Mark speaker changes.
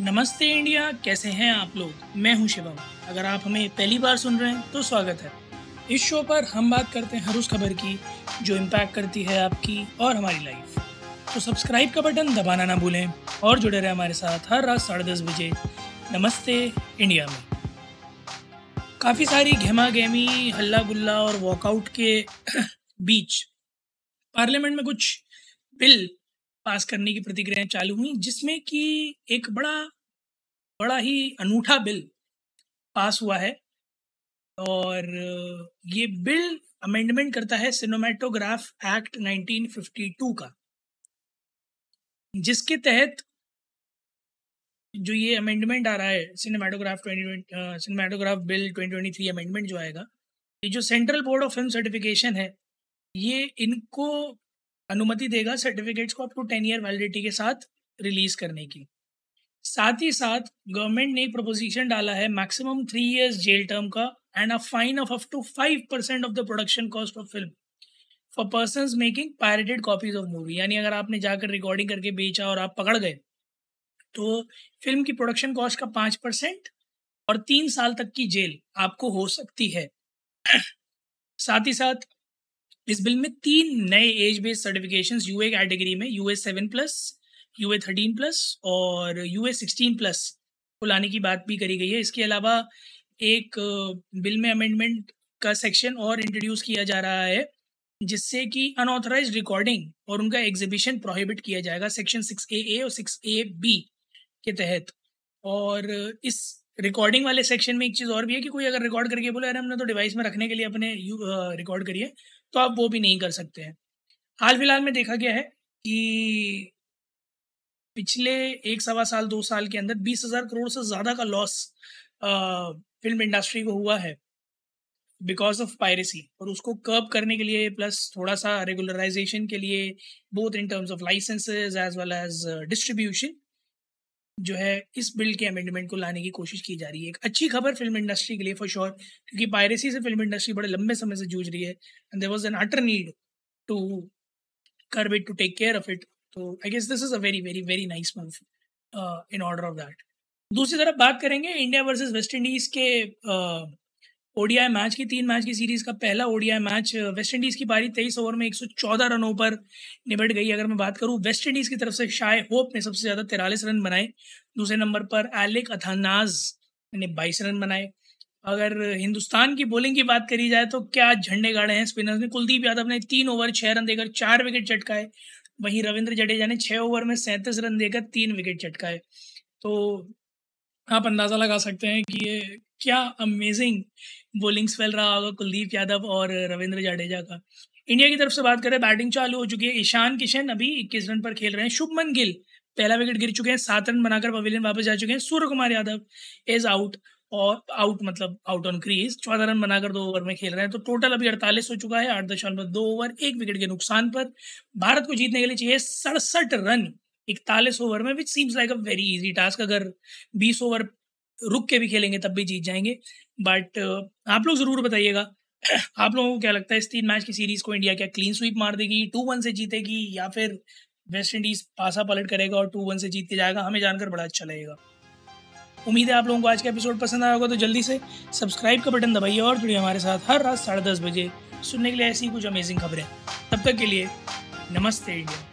Speaker 1: नमस्ते इंडिया, कैसे हैं आप लोग? मैं हूँ शिवम। अगर आप हमें पहली बार सुन रहे हैं तो स्वागत है। इस शो पर हम बात करते हैं हर उस खबर की, जो इम्पैक्ट करती है आपकी और हमारी लाइफ तो सब्सक्राइब का बटन दबाना ना भूलें और जुड़े रहें हमारे साथ हर रात साढ़े दस बजे नमस्ते इंडिया में। काफ़ी सारी घमा गहमी हल्ला गुल्ला और वॉकआउट के बीच पार्लियामेंट में कुछ बिल पास करने की प्रतिक्रियाएँ चालू हुई, जिसमें कि एक बड़ा बड़ा ही अनूठा बिल पास हुआ है। और ये बिल अमेंडमेंट करता है सिनेमाटोग्राफ एक्ट 1952 का, जिसके तहत जो ये अमेंडमेंट आ रहा है सिनेमाटोग्राफ 2020 सिनेमाटोग्राफ बिल 2023 अमेंडमेंट जो आएगा, ये जो Central Board of Film Certification है, ये इनको अनुमति देगा सर्टिफिकेट्स को up to ten year validity के साथ रिलीज़ करने की। साथ ही साथ गवर्नमेंट ने एक प्रपोजिशन डाला है maximum three years jail term का and a fine of up to five percent of the production cost of film for person making pirated copies of movie यानी अगर आपने जाकर रिकॉर्डिंग करके बेचा और आप पकड़ गए तो फ़िल्म की प्रोडक्शन कॉस्ट का पाँच परसेंट और तीन साल तक की जेल आपको हो सकती है। साथ ही साथ इस बिल में तीन नए age based certification UA category में UA seven plus UA thirteen plus और यूए सिक्सटीन प्लस को लाने की बात भी करी गई है। इसके अलावा एक बिल में अमेंडमेंट का सेक्शन और इंट्रोड्यूस किया जा रहा है, जिससे कि अनऑथराइज रिकॉर्डिंग और उनका एग्जीबिशन प्रोहिबिट किया जाएगा सेक्शन सिक्स ए और सिक्स ए बी के तहत। और इस रिकॉर्डिंग वाले सेक्शन में एक चीज़ और भी है कि कोई अगर रिकॉर्ड करके बोले अरे हमने तो डिवाइस में रखने के लिए अपने रिकॉर्ड करिए तो आप वो भी नहीं कर सकते हैं। हाल फ़िलहाल में देखा गया है कि पिछले एक सवा साल, दो साल के अंदर बीस हज़ार करोड़ से ज़्यादा का लॉस फ़िल्म इंडस्ट्री को हुआ है बिकॉज़ ऑफ़ पायरेसी और उसको कर्ब करने के लिए प्लस थोड़ा सा रेगुलराइजेशन के लिए both in terms of licences as well as distribution जो है इस बिल के अमेंडमेंट को लाने की कोशिश की जा रही है। एक अच्छी खबर फ़िल्म इंडस्ट्री के लिए फॉर श्योर क्योंकि पायरेसी से फ़िल्म इंडस्ट्री बड़े लंबे समय से जूझ रही है and there was an utter need to curb it to take care of it तो I guess this is a very very very nice move in order of that दूसरी तरफ़ बात करेंगे इंडिया वर्सेज वेस्ट इंडीज़ के uh, ODI match की, तीन match की series का पहला ओडीआई मैच वेस्ट इंडीज़ की पारी तेईस ओवर में 114 रनों पर निबट गई। अगर मैं बात करूँ, वेस्ट इंडीज़ की तरफ़ से शाय होप ने सबसे ज़्यादा तिरालीस रन बनाए। दूसरे नंबर पर एलिक अथानाज ने बाईस रन बनाए। अगर हिंदुस्तान की बॉलिंग की बात करी जाए तो क्या झंडे गाड़े हैं स्पिनर्स ने कुलदीप यादव ने तीन ओवर छः रन देकर चार विकेट चटकाए। वहीं रविंद्र जडेजा ने छः ओवर में सैंतीस रन देकर तीन विकेट चटकाए। तो आप अंदाज़ा लगा सकते हैं कि ये क्या अमेजिंग बोलिंग स्पेल रहा होगा कुलदीप यादव और रविंद्र जाडेजा का। इंडिया की तरफ़ से बात करें बैटिंग चालू हो चुकी है। ईशान किशन अभी इक्कीस रन पर खेल रहे हैं। शुभमन गिल पहला विकेट गिर चुके हैं। सात रन बनाकर पवेलियन वापस जा चुके हैं। Suryakumar Yadav is out और आउट मतलब आउट ऑन क्रीज चौदह रन बनाकर दो ओवर में खेल रहे हैं। तो टोटल अभी अड़तालीस हो चुका है। आठ दशमलव दो ओवर एक विकेट के नुकसान पर। भारत को जीतने के लिए चाहिए सड़सठ रन। इकतालीस ओवर में which seems like a very easy task अगर बीस ओवर रुक के भी खेलेंगे, तब भी जीत जाएँगे। बट आप लोग ज़रूर बताइएगा। आप लोगों को क्या लगता है इस तीन मैच की सीरीज़ को इंडिया क्या क्लीन स्वीप मार देगी टू वन से जीतेगी, या फिर वेस्ट इंडीज़ पासा पलट करेगा और टू वन से जीत के जाएगा? हमें जानकर बड़ा अच्छा लगेगा। उम्मीद है आप लोगों को आज का एपिसोड पसंद आया होगा तो जल्दी से सब्सक्राइब का बटन दबाइए और जुड़िए हमारे साथ हर रात साढ़े दस बजे। सुनने के लिए ऐसी कुछ अमेजिंग खबरें। तब तक के लिए नमस्ते इंडिया